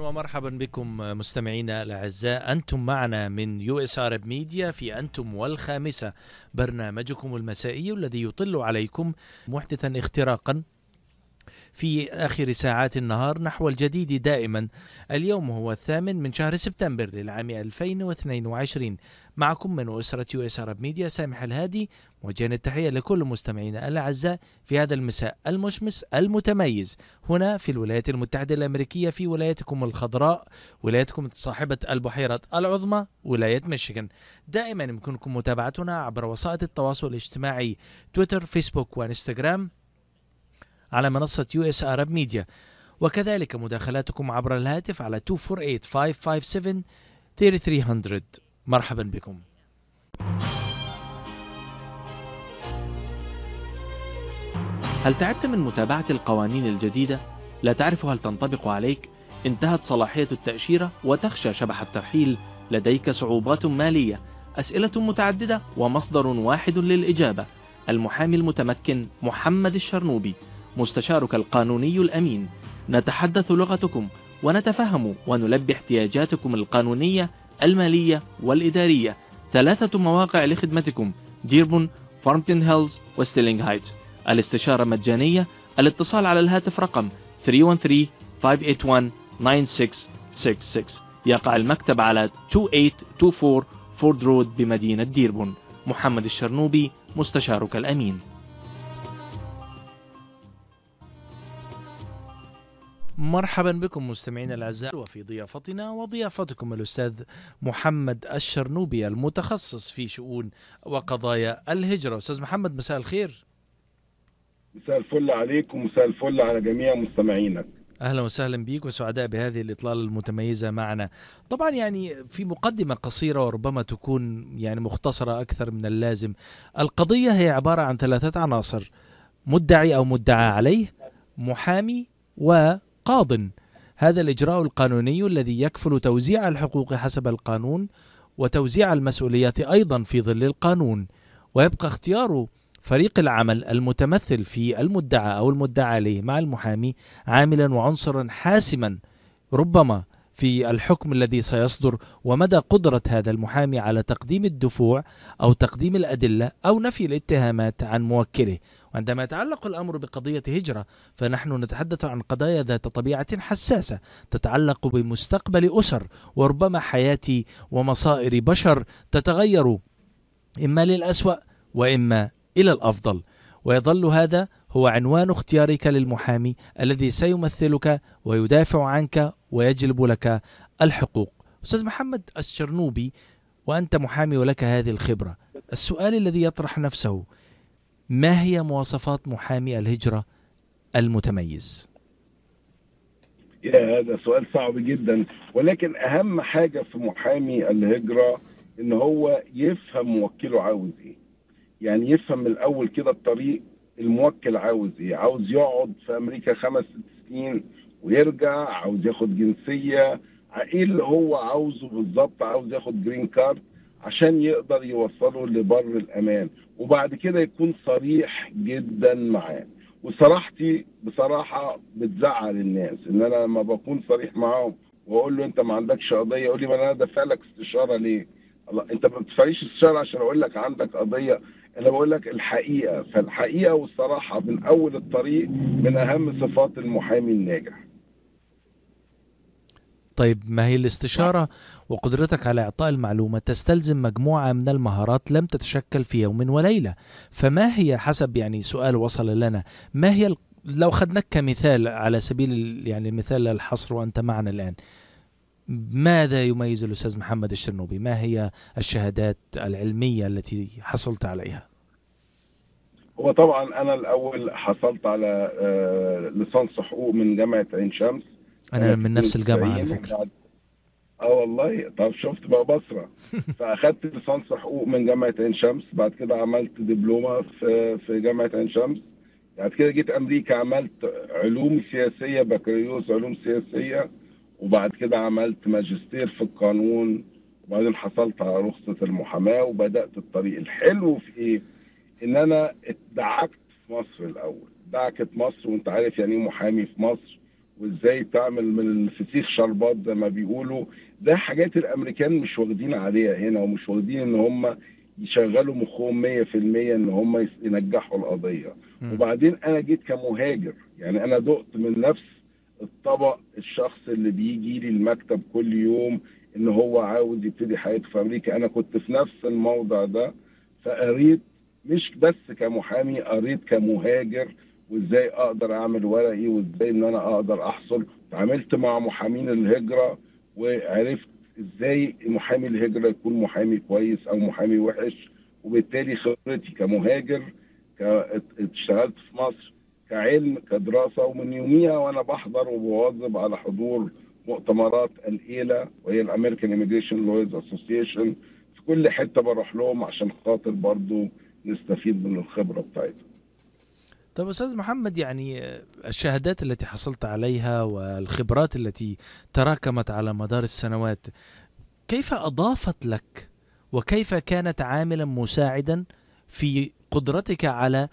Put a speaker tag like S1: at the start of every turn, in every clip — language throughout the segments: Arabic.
S1: ومرحبا بكم مستمعينا الأعزاء. أنتم معنا من US Arab Media في أنتم والخامسة برنامجكم المسائي الذي يطل عليكم محدثا اختراقا في آخر ساعات النهار نحو الجديد دائما. اليوم هو الثامن من شهر سبتمبر للعام 2022 معكم من أسرة US Arab Media سامح الهادي موجها التحية لكل مستمعينا الأعزاء في هذا المساء المشمس المتميز. هنا في الولايات المتحدة الأمريكية في ولايتكم الخضراء ولايتكم صاحبة البحيرة العظمى ولاية ميشيغان. دائما يمكنكم متابعتنا عبر وسائل التواصل الاجتماعي تويتر فيسبوك وانستغرام. على منصة US Arab Media وكذلك مداخلاتكم عبر الهاتف على 248 3300 مرحبا بكم. هل تعبت من متابعة القوانين الجديدة؟ لا تعرف هل تنطبق عليك؟ انتهت صلاحية التأشيرة وتخشى شبح الترحيل. لديك صعوبات مالية أسئلة متعددة ومصدر واحد للإجابة. المحامي المتمكن محمد الشرنوبي. مستشارك القانوني الأمين. نتحدث لغتكم ونتفهم ونلبي احتياجاتكم القانونية المالية والإدارية. ثلاثة مواقع لخدمتكم ديربون فارمتن هيلز وستيرلينغ هايتس. الاستشارة مجانية. الاتصال على الهاتف رقم 313-581-9666 يقع المكتب على 2824 Ford Road بمدينة ديربون محمد الشرنوبي مستشارك الأمين. مرحبا بكم مستمعينا الأعزاء وفي ضيافتنا وضيافتكم الأستاذ محمد الشرنوبي المتخصص في شؤون وقضايا الهجرة أستاذ محمد مساء الخير
S2: مساء الفل عليكم ومساء الفل على جميع مستمعينك
S1: أهلا وسهلا بك وسعداء بهذه الإطلالة المتميزة معنا. طبعا يعني في مقدمة قصيرة وربما تكون يعني مختصرة أكثر من اللازم. القضية هي عبارة عن ثلاثة عناصر مدعي أو مدعى عليه، محامي وقاض. هذا الإجراء القانوني الذي يكفل توزيع الحقوق حسب القانون وتوزيع المسؤوليات أيضا في ظل القانون. ويبقى اختيار فريق العمل المتمثل في المدعى أو المدعى عليه مع المحامي عاملا وعنصرا حاسما ربما في الحكم الذي سيصدر ومدى قدرة هذا المحامي على تقديم الدفوع أو تقديم الأدلة أو نفي الاتهامات عن موكله وعندما يتعلق الأمر بقضية هجرة فنحن نتحدث عن قضايا ذات طبيعة حساسة تتعلق بمستقبل أسر وربما حياة ومصائر بشر تتغير إما للأسوأ وإما إلى الأفضل. ويظل هذا هو عنوان اختيارك للمحامي الذي سيمثلك ويدافع عنك ويجلب لك الحقوق. أستاذ محمد الشرنوبي وأنت محامي ولك هذه الخبرة السؤال الذي يطرح نفسه ما هي مواصفات محامي الهجرة المتميز؟
S2: يا هذا سؤال صعب جدا. ولكن أهم حاجة في محامي الهجرة إن هو يفهم موكله عاوز إيه. يعني يفهم من الأول كده الطريق الموكل عاوز إيه. عاوز يقعد في أمريكا خمس ست سنين ويرجع عاوز ياخد جنسية. إيه اللي هو عاوزه بالظبط؟ عاوز ياخد جرين كارد عشان يقدر يوصله لبر الأمان وبعد كده يكون صريح جدا معاه. وصراحتي بصراحة بتزعل الناس إن أنا لما بكون صريح معاهم وأقول له أنت ما عندكش قضية يقول لي ما أنا دافع لك استشارة ليه؟ الله أنت ما بتدفعليش استشارة عشان أقول لك عندك قضية؟ أنا بقول لك الحقيقة فالحقيقة والصراحة من أول الطريق من أهم صفات المحامي الناجح.
S1: طيب ما هي الاستشارة وقدرتك على إعطاء المعلومة تستلزم مجموعة من المهارات لم تتشكل في يوم وليلة. فما هي حسب يعني سؤال وصل لنا ما هي لو خدناك كمثال على سبيل يعني المثال الحصر وأنت معنا الآن ماذا يميز الأستاذ محمد الشرنوبي؟ ما هي الشهادات العلمية التي حصلت عليها؟
S2: هو طبعا أنا الأول حصلت على ليسانس حقوق من جامعة عين شمس.
S1: أنا من نفس الجامعة على فكرة.
S2: آه والله. طب شفت بقى بصرة. فأخدت ليسانس حقوق من جامعة عين شمس بعد كده عملت دبلومة في في جامعة عين شمس. بعد كده جيت أمريكا عملت علوم سياسية بكالوريوس علوم سياسية. وبعد كده عملت ماجستير في القانون. وبعدين حصلت على رخصة المحاماة وبدأت الطريق. الحلو في إيه؟ إن أنا ادعكت في مصر الأول. دعكت مصر وأنت عارف يعني إيه محامي في مصر. وازاي تعمل من الفسيخ شربات زي ما بيقولوا. ده حاجات الأمريكان مش واخدين عليها هنا ومش واخدين إن هم يشغلوا مخهم 100% إن هم ينجحوا القضية.
S1: مم.
S2: وبعدين أنا جيت كمهاجر يعني أنا دقت من نفس الطبق الشخص اللي بيجي لي المكتب كل يوم إن هو عاوز يبتدي حياته في أمريكا. أنا كنت في نفس الموضع ده فقريت مش بس كمحامي قريت كمهاجر وازاي أقدر اعمل ورقي وازاي ان أنا أقدر احصل. اتعاملت مع محامين الهجرة وعرفت إزاي محامي الهجرة يكون محامي كويس أو محامي وحش. وبالتالي خبرتي كمهاجر اشتغلت في مصر كعلم كدراسة ومن يوميها وأنا بحضر وبواظب على حضور مؤتمرات ال AILA وهي ال American Immigration Lawyers Association في كل حتة بروح لهم عشان خاطر برضو نستفيد من الخبرة بتاعتهم.
S1: طيب أستاذ محمد يعني الشهادات التي حصلت عليها والخبرات التي تراكمت على مدار السنوات كيف أضافت لك وكيف كانت عاملا مساعدا في قدرتك على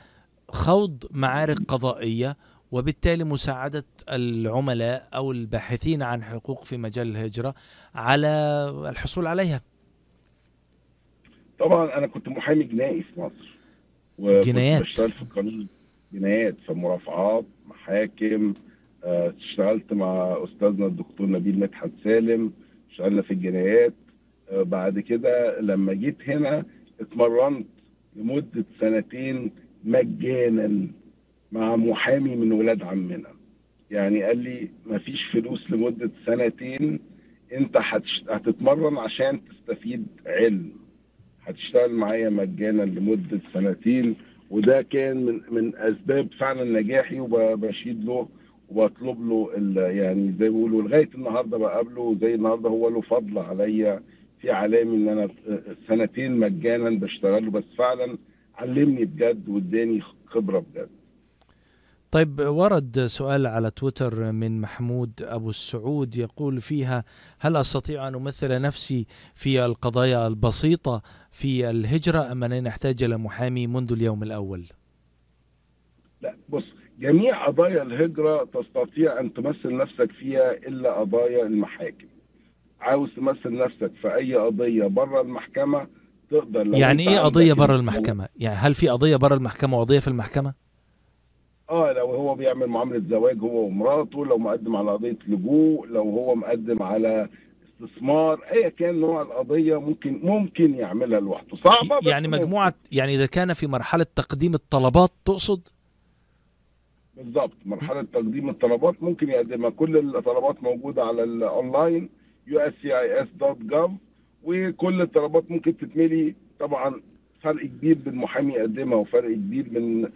S1: خوض معارك قضائية وبالتالي مساعدة العملاء أو الباحثين عن حقوق في مجال الهجرة على الحصول عليها
S2: طبعا أنا كنت محامي جنائي في مصر وكنت
S1: جنايات.
S2: بشتغل في قانون جنايات في مرافعات محاكم آه، اشتغلت مع أستاذنا الدكتور نبيل مدحت سالم اشتغلنا في الجنايات. آه، بعد كده لما جيت هنا اتمرنت لمدة سنتين مجانا مع محامي من ولاد عمنا. يعني قال لي مفيش فلوس لمدة سنتين انت هتتمرن عشان تستفيد علم. هتشتغل معايا مجانا لمدة سنتين وده كان من من أسباب فعلا نجاحي وبشيد له وبطلب له يعني زي ما بيقولوا لغاية النهارده بقابله زي النهارده هو له فضل عليا في علامي إن أنا سنتين مجانا بشتغله بس فعلا علمني بجد واداني خبرة بجد.
S1: طيب ورد سؤال على تويتر من محمود أبو السعود يقول فيها هل أستطيع أن أمثل نفسي في القضايا البسيطة في الهجرة أم أنني أحتاج إلى محامي منذ اليوم الأول؟
S2: لا بص جميع قضايا الهجرة تستطيع أن تمثل نفسك فيها إلا قضايا المحاكم. عاوز تمثل نفسك في أي قضية بره المحكمة تقدر
S1: يعني إيه قضية
S2: ال-
S1: المحكمة؟ يعني هل في قضية برا المحكمة وقضية في المحكمة؟
S2: آه لو هو بيعمل معاملة زواج هو ومراته لو مقدم على قضية لجوء لو هو مقدم على استثمار ايا كان نوع القضية ممكن ممكن يعملها لوحده. صعبة بس
S1: يعني
S2: ممكن.
S1: مجموعة يعني إذا كان في مرحلة تقديم الطلبات تقصد؟
S2: بالظبط مرحلة تقديم الطلبات ممكن يقدمها. كل الطلبات موجودة على الاونلاين uscis.gov وكل الطلبات ممكن تتملي. طبعا فرق كبير بين محامي يقدمها وفرق كبير من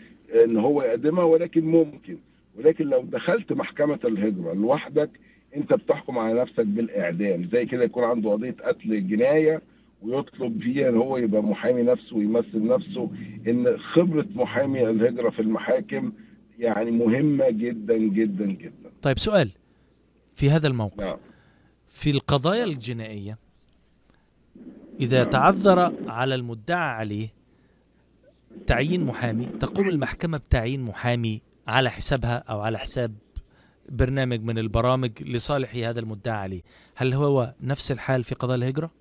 S2: إن هو يقدمها ولكن ممكن. ولكن لو دخلت محكمة الهجرة لوحدك أنت بتحكم على نفسك بالإعدام. زي كده يكون عنده قضية قتل جناية ويطلب فيها إن هو يبقى محامي نفسه ويمثل نفسه. إن خبرة محامي الهجرة في المحاكم يعني مهمة جدا جدا جدا.
S1: طيب سؤال في هذا الموقف.
S2: نعم.
S1: في القضايا الجنائية إذا تعذر على المدعى عليه تعيين محامي تقوم المحكمة بتعيين محامي على حسابها أو على حساب برنامج من البرامج لصالح هذا المدعى عليه هل هو نفس الحال في قضايا الهجرة؟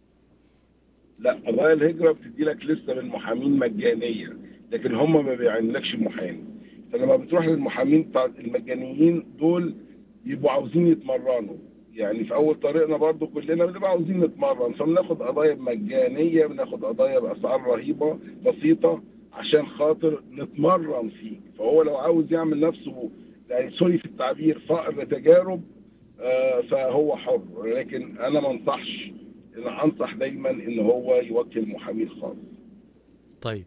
S2: لا قضايا الهجرة بتدي لك لسه من محامين مجانية لكن هم ما بيعينلكش محامي فلما بتروح للمحامين المجانيين دول بيبقوا عاوزين يتمرنوا. يعني في أول طريقنا برضو كلنا بنبقى عاوزين نتمرن. فبناخد قضايا مجانية بناخد قضايا بأسعار رهيبة بسيطة عشان خاطر نتمرن فيه. فهو لو عاوز يعمل نفسه يعني سوري في التعبير فقر تجارب آه فهو حر. لكن أنا ما انصحش أنا أنصح دايما إن هو يوكل محامي خاص.
S1: طيب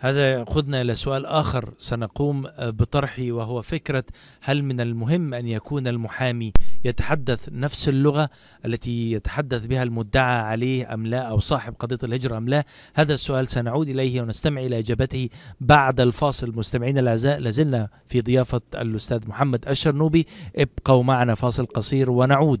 S1: هذا يأخذنا إلى سؤال آخر سنقوم بطرحه وهو فكرة هل من المهم أن يكون المحامي يتحدث نفس اللغة التي يتحدث بها المدعى عليه أم لا أو صاحب قضية الهجرة أم لا. هذا السؤال سنعود إليه ونستمع إلى إجابته بعد الفاصل. مستمعينا الأعزاء لازلنا في ضيافة الأستاذ محمد الشرنوبي ابقوا معنا فاصل قصير ونعود.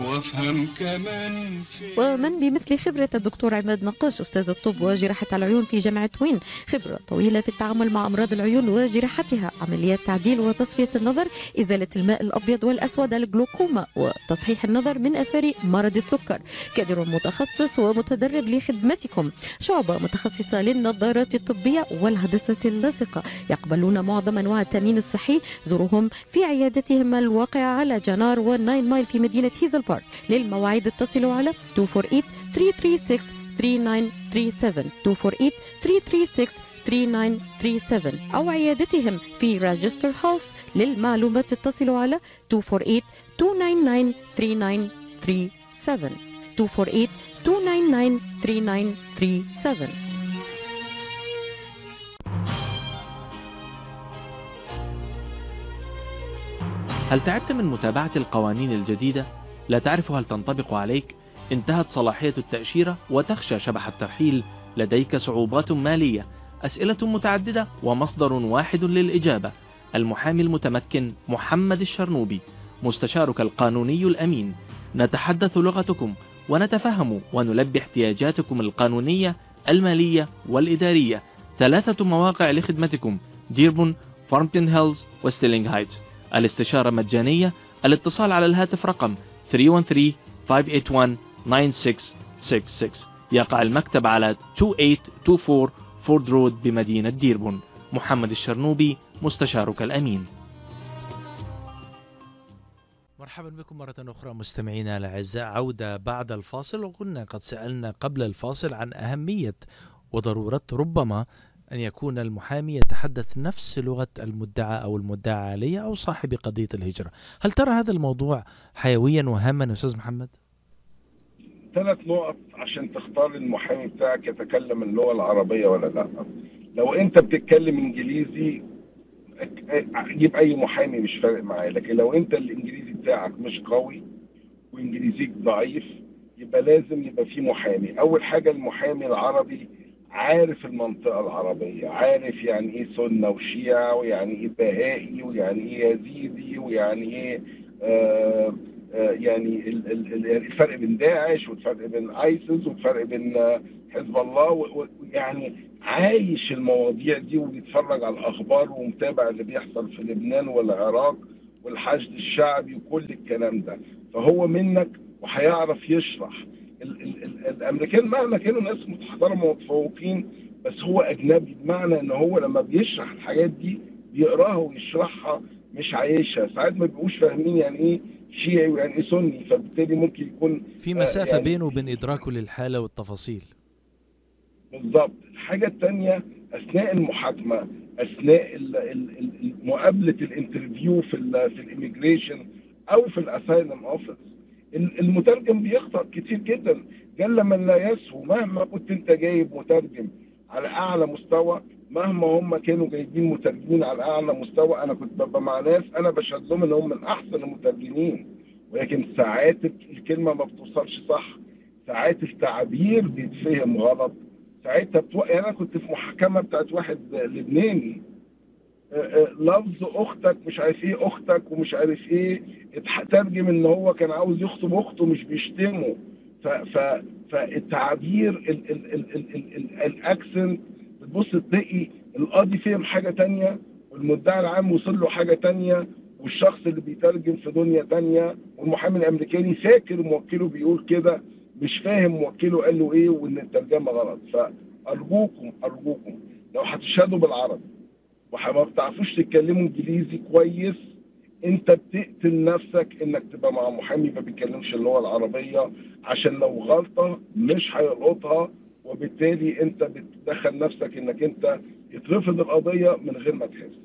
S3: وأفهم كمان
S4: ومن بمثل خبرة الدكتور عماد نقاش أستاذ الطب وجراحة العيون في جامعة وين. خبرة طويلة في التعامل مع أمراض العيون وجراحتها عمليات تعديل وتصفية النظر إزالة الماء الأبيض والأسود الجلوكوما وتصحيح النظر من أثار مرض السكر. كادر متخصص ومتدرب لخدمتكم. شعبة متخصصة للنظارات الطبية والهندسة اللاصقة. يقبلون معظم أنواع التأمين الصحي. زورهم في عيادتهم الواقعة على جنار والناين مايل في مدينة هيزل. بارك للمواعيد اتصلوا على 248 336 3937 248 336 3937 أو عيادتهم في راجستر هولس للمعلومات اتصلوا على 248 299 3937 248 299 3937
S1: هل تعبت من متابعة القوانين الجديدة؟ لا تعرف هل تنطبق عليك؟ انتهت صلاحية التأشيرة وتخشى شبح الترحيل. لديك صعوبات مالية. أسئلة متعددة ومصدر واحد للإجابة. المحامي المتمكن محمد الشرنوبي. مستشارك القانوني الأمين. نتحدث لغتكم ونتفهم ونلبي احتياجاتكم القانونية المالية والإدارية. ثلاثة مواقع لخدمتكم ديربون فارمتن هيلز وستيرلينغ هايتس. الاستشارة مجانية. الاتصال على الهاتف رقم 313 581 9666 يقع المكتب على 2824 Ford Road بمدينة ديربون. محمد الشرنوبي مستشارك الأمين. مرحبا بكم مرة أخرى مستمعينا الأعزاء. عودة بعد الفاصل وكنا قد سألنا قبل الفاصل عن أهمية وضرورة ربما أن يكون المحامي يتحدث نفس لغة المدعى أو المدعى عليه أو صاحب قضية الهجرة. هل ترى هذا الموضوع حيويا وهاما أستاذ محمد؟
S2: ثلاث نقط عشان تختار المحامي بتاعك يتكلم اللغة العربية ولا لأ. لو أنت بتتكلم إنجليزي جيب أي محامي مش فارق معايا. لكن لو أنت الإنجليزي بتاعك مش قوي وإنجليزيك ضعيف يبقى لازم يبقى في محامي. أول حاجة المحامي العربي عارف المنطقة العربية عارف يعني إيه سنة وشيعة ويعني إيه بهائي ويعني إيه يزيدي ويعني إيه آه آه، يعني ال- الفرق بين داعش والفرق بين ايسس والفرق بين آه، حزب الله ويعني عايش المواضيع دي وبيتفرج على الأخبار ومتابع اللي بيحصل في لبنان والعراق والحشد الشعبي وكل الكلام ده. فهو منك وهيعرف يشرح. ال ال ال الأمريكان مهما كانوا ناس محترمة ومتفوقين بس هو أجنبي بمعنى إن هو لما بيشرح الحاجات دي بيقراها ويشرحها مش عايشها ساعات ما بيبقوش فاهمين يعني إيه شيعي ويعني إيه سني فبالتالي ممكن يكون
S1: في
S2: آه،
S1: مسافة
S2: يعني-
S1: بينه وبين إدراكه للحالة والتفاصيل.
S2: بالظبط الحاجة التانية أثناء المحاكمة أثناء ال- ال- ال- مقابلة ال interview في في ال immigration أو في ال asylum office المترجم بيخطأ كتير جدا جل من لا يسهو. مهما كنت أنت جايب مترجم على أعلى مستوى مهما هم كانوا جايبين مترجمين على أعلى مستوى أنا كنت ببقى مع ناس أنا بشهد لهم إن هم من أحسن المترجمين. ولكن ساعات الكلمة ما بتوصلش صح. ساعات التعبير بيتفهم غلط. ساعتها بتو... يعني أنا كنت في محاكمة بتاعت واحد لبناني. لفظ أختك مش عارف إيه أختك ومش عارف إيه اترجم إن هو كان عاوز يخطب أخته مش بيشتمه. فالتعبير ال... ال... ال... ال... ال... ال... الأكسنت بتبص تلاقي القاضي فهم حاجة تانية والمدعي العام وصل له حاجة تانية والشخص اللي بيترجم في دنيا تانية والمحامي الأمريكاني فاكر موكله بيقول كده مش فاهم موكله قال له إيه وإن الترجمة غلط فأرجوكم أرجوكم لو هتشهدوا بالعربي وما بتعرفوش تتكلموا انجليزي كويس انت بتقتل نفسك انك تبقى مع محامي ما بيتكلمش اللغة العربية عشان لو غلطة مش هيلقطها وبالتالي انت بتدخل نفسك انك انت يترفض القضية من غير ما تحس.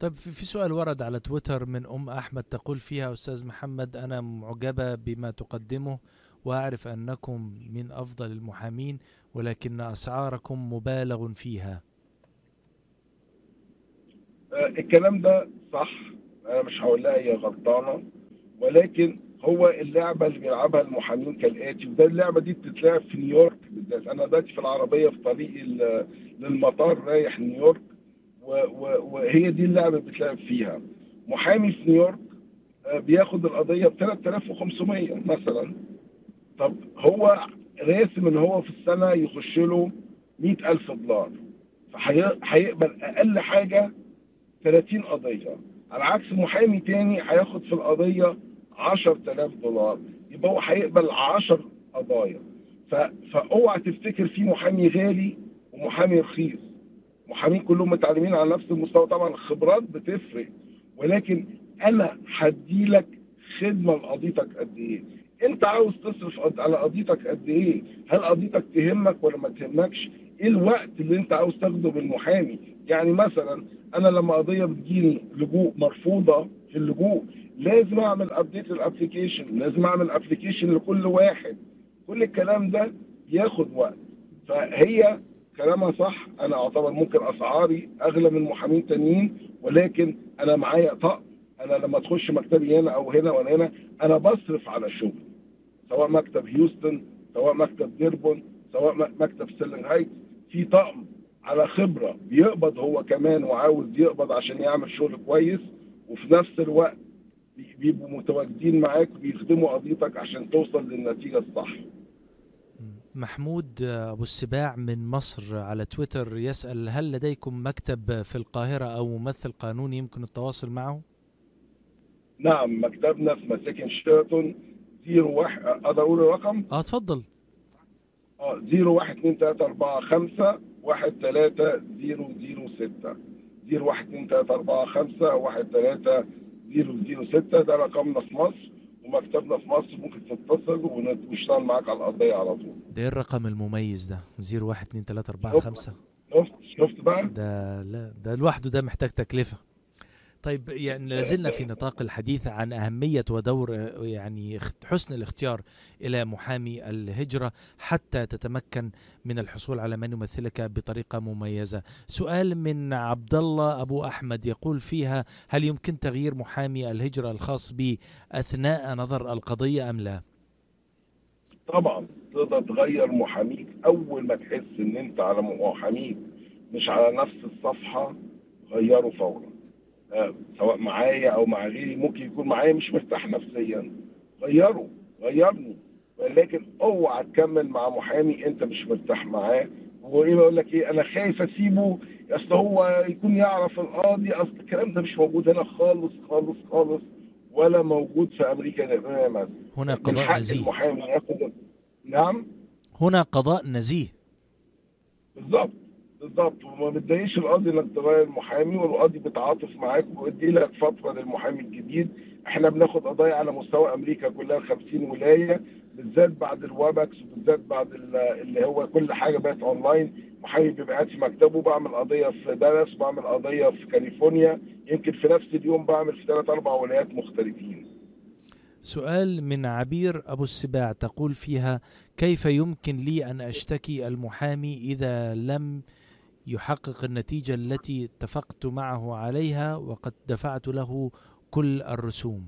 S1: طيب في سؤال ورد على تويتر من أم أحمد تقول فيها أستاذ محمد أنا معجبة بما تقدمه وأعرف أنكم من أفضل المحامين ولكن أسعاركم مبالغ فيها.
S2: الكلام ده صح أنا مش هقول لها هي غلطانة ولكن هو اللعبة اللي بيلعبها المحامين كالآتي وده اللعبة دي بتتلعب في نيويورك بالذات. أنا دلوقتي في العربية في طريقي للمطار رايح نيويورك وهي دي اللعبة اللي بتتلعب فيها. محامي في نيويورك آه، بياخد القضية ب 3500 مثلا. طب هو راسم إن هو في السنة يخش له 100000 دولار فهيقبل أقل حاجة 30 قضية. على عكس محامي تاني هياخد في القضية 10000 دولار. يبقى هو هيقبل 10 قضايا. فأوعى تفتكر في محامي غالي ومحامي رخيص. محامين كلهم متعلمين على نفس المستوى. طبعا الخبرات بتفرق. ولكن أنا هديلك خدمة لقضيتك قد إيه؟ أنت عاوز تصرف على قضيتك قد إيه؟ هل قضيتك تهمك ولا ما تهمكش؟ إيه الوقت اللي أنت عاوز تاخده بالمحامي؟ يعني مثلا أنا لما قضية بتجيني لجوء مرفوضة في اللجوء لازم أعمل update لل application لازم أعمل application لكل واحد. كل الكلام ده بياخد وقت. فهي كلامها صح. أنا أعتبر ممكن أسعاري أغلى من محامين تانيين ولكن أنا معايا طقم أنا لما تخش مكتبي هنا أو هنا وأنا هنا أنا بصرف على شغل سواء مكتب هيوستن سواء مكتب ديربورن سواء مكتب ستيرلينج هايتس. في طقم على خبرة بيقبض هو كمان وعاوز يقبض عشان يعمل شغل كويس وفي نفس الوقت بي- بيبقوا متواجدين معاك بيخدموا قضيتك عشان توصل للنتيجة الصح.
S1: محمود أبو السباع من مصر على تويتر يسأل هل لديكم مكتب في القاهرة أو ممثل قانوني يمكن التواصل معه؟
S2: نعم مكتبنا في مساكن شيراتون 01 أقدر أقول الرقم؟
S1: آه اتفضل.
S2: آه 01 2 3 4 5 1 3 0 0 6 01 2 3 4 5 1 3 0 0 6 ده رقمنا في مصر ومكتبنا في مصر ممكن تتصل ونشتغل معاك على القضية على طول.
S1: ده إيه الرقم المميز ده؟ 01 2 3 4 5
S2: شفت؟ شفت بقى؟
S1: ده لا ده لوحده ده محتاج تكلفة. طيب يعني لازلنا في نطاق الحديث عن أهمية ودور يعني حسن الاختيار إلى محامي الهجرة حتى تتمكن من الحصول على من يمثلك بطريقة مميزة. سؤال من عبد الله أبو أحمد يقول فيها هل يمكن تغيير محامي الهجرة الخاص بي أثناء نظر القضية أم لا؟
S2: طبعا تقدر تغير محاميك. أول ما تحس إن أنت على محاميك مش على نفس الصفحة غيره فورا. سواء معايا أو مع غيري ممكن يكون معايا مش مرتاح نفسيا. غيره غيرني. ولكن أوعى تكمل مع محامي أنت مش مرتاح معاه. وايه بقول لك إيه أنا خايف أسيبه. أصل هو يكون يعرف القاضي. أصل الكلام ده مش موجود هنا خالص خالص خالص ولا موجود في أمريكا تماما.
S1: هنا قضاء نزيه.
S2: المحامي ياخد نعم؟
S1: هنا قضاء نزيه.
S2: بالظبط. بالظبط. وما بتضايقش القاضي إنك تغير المحامي والقاضي بيتعاطف معاك وبيدي لك فترة للمحامي الجديد. إحنا بناخد قضايا على مستوى أمريكا كلها 50 ولاية بالذات بعد ال Webex وبالذات بعد ال- اللي هو كل حاجة بقت أونلاين. محامي بيبقى في مكتبه. بعمل قضية في دالاس بعمل قضية في كاليفورنيا. يمكن في نفس اليوم بعمل في ثلاث أربع ولايات مختلفين.
S1: سؤال من عبير أبو السباع تقول فيها كيف يمكن لي أن أشتكي المحامي إذا لم يحقق النتيجة التي اتفقت معه عليها وقد دفعت له كل الرسوم.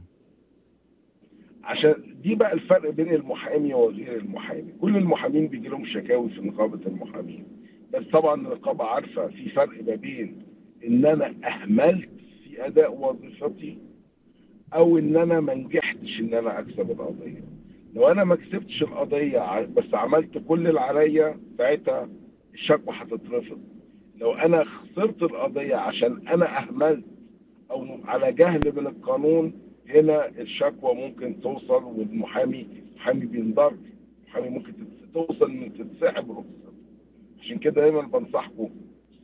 S2: عشان دي بقى الفرق بين المحامي وغير المحامي. كل المحامين بيجي لهم شكاوي في نقابة المحامين. بس طبعا النقابة عارفة في فرق ما بين إن أنا أهملت في أداء وظيفتي أو إن أنا ما نجحتش إن أنا أكسب القضية. لو أنا ما كسبتش القضية ع- بس عملت كل اللي عليا ساعتها الشكوى هتترفض. لو أنا خسرت القضية عشان أنا أهملت أو على جهل من القانون هنا الشكوى ممكن توصل والمحامي محامي بينضر محامي ممكن توصل ان تتسحب رخصته عشان كده دايما بنصحكم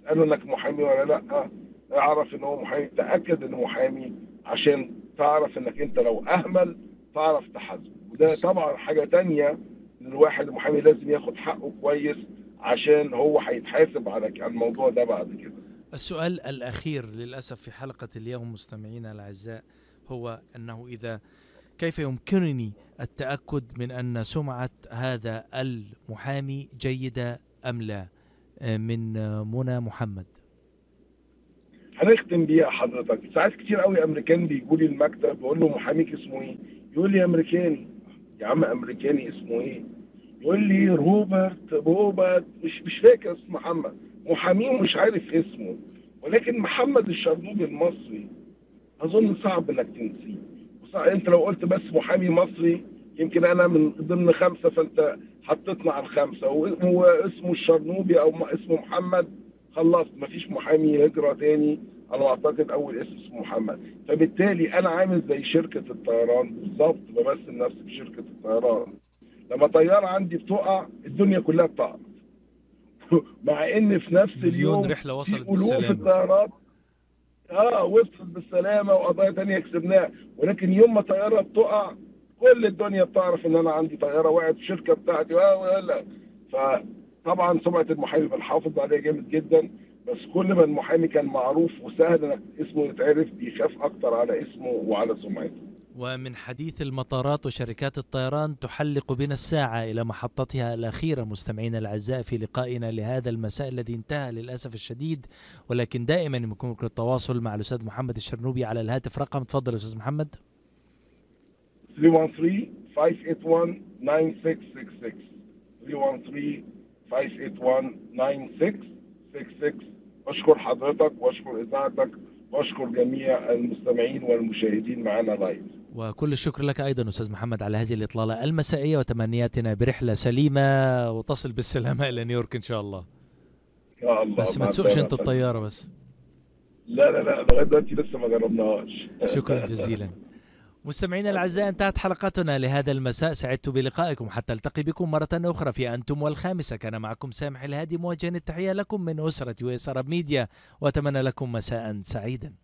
S2: اسالوا إنك محامي ولا لأ. اعرف إن هو محامي تأكد إنه محامي عشان تعرف إنك أنت لو أهمل تعرف تحاسبه. وده طبعا حاجة تانية إن الواحد المحامي لازم ياخد حقه كويس. عشان هو هيتحاسب على الموضوع ده بعد كده.
S1: السؤال الأخير للأسف في حلقة اليوم مستمعينا الأعزاء هو أنه إذا كيف يمكنني التأكد من أن سمعة هذا المحامي جيدة أم لا؟ آه، من منى محمد.
S2: هنختم بيها حضرتك. ساعات كتير قوي أمريكان بيجوا لي المكتب بقول له محاميك اسمه إيه؟ يقول لي أمريكاني. يا عم أمريكاني اسمه إيه؟ يقول لي روبرت بوبت مش مش فاكر اسم محمد. محاميه مش عارف اسمه. ولكن محمد الشرنوبي المصري. أظن صعب إنك تنسيه. وصع- أنت لو قلت بس محامي مصري يمكن أنا من ضمن خمسة فأنت حطيتنا على الخمسة. واسمه اسمه الشرنوبي أو اسمه محمد. خلصت مفيش محامي هجرة تاني. أنا أعتقد أول اسم اسمه محمد. فبالتالي أنا عامل زي شركة الطيران بالظبط بمثل نفسي في شركة الطيران. لما طيارة عندي بتقع الدنيا كلها بتقع مع إن في نفس
S1: مليون
S2: اليوم
S1: رحلة وصلت بالسلامة.
S2: الطيارات. آه وصلت بالسلامة وقضايا تانية كسبناها. ولكن يوم ما طيارة بتقع كل الدنيا بتعرف إن أنا عندي طيارة وقعت في الشركة بتاعتي. آه، ولا فطبعا سمعة المحامي بنحافظ عليها جامد جدا. بس كل ما المحامي كان معروف وسهل إنك اسمه يتعرف بيخاف أكتر على اسمه وعلى سمعته.
S1: ومن حديث المطارات وشركات الطيران تحلق بنا الساعة إلى محطتها الأخيرة. مستمعينا الأعزاء في لقائنا لهذا المساء الذي انتهى للأسف الشديد ولكن دائما يمكنكم التواصل مع الأستاذ محمد الشرنوبي على الهاتف رقم. تفضل أستاذ محمد.
S2: 313 581 9666 313 581 9666 أشكر حضرتك وأشكر إذاعتك وأشكر جميع المستمعين والمشاهدين معنا لايف
S1: وكل الشكر لك أيضا أستاذ محمد على هذه الإطلالة المسائية وتمنياتنا برحلة سليمة وتصل بالسلامة إلى نيويورك إن شاء الله.
S2: يا الله
S1: بس ما تسوقش. أنت الطيارة بس.
S2: لا لا لا لغاية دلوقتي لسه ما جربناهاش.
S1: شكرا جزيلا. مستمعينا الأعزاء انتهت حلقتنا لهذا المساء. سعدت بلقائكم حتى ألتقي بكم مرة أخرى في أنتم والخامسة. كان معكم سامح الهادي موجها التحية لكم من أسرة ويسر ميديا وأتمنى لكم مساء سعيدا.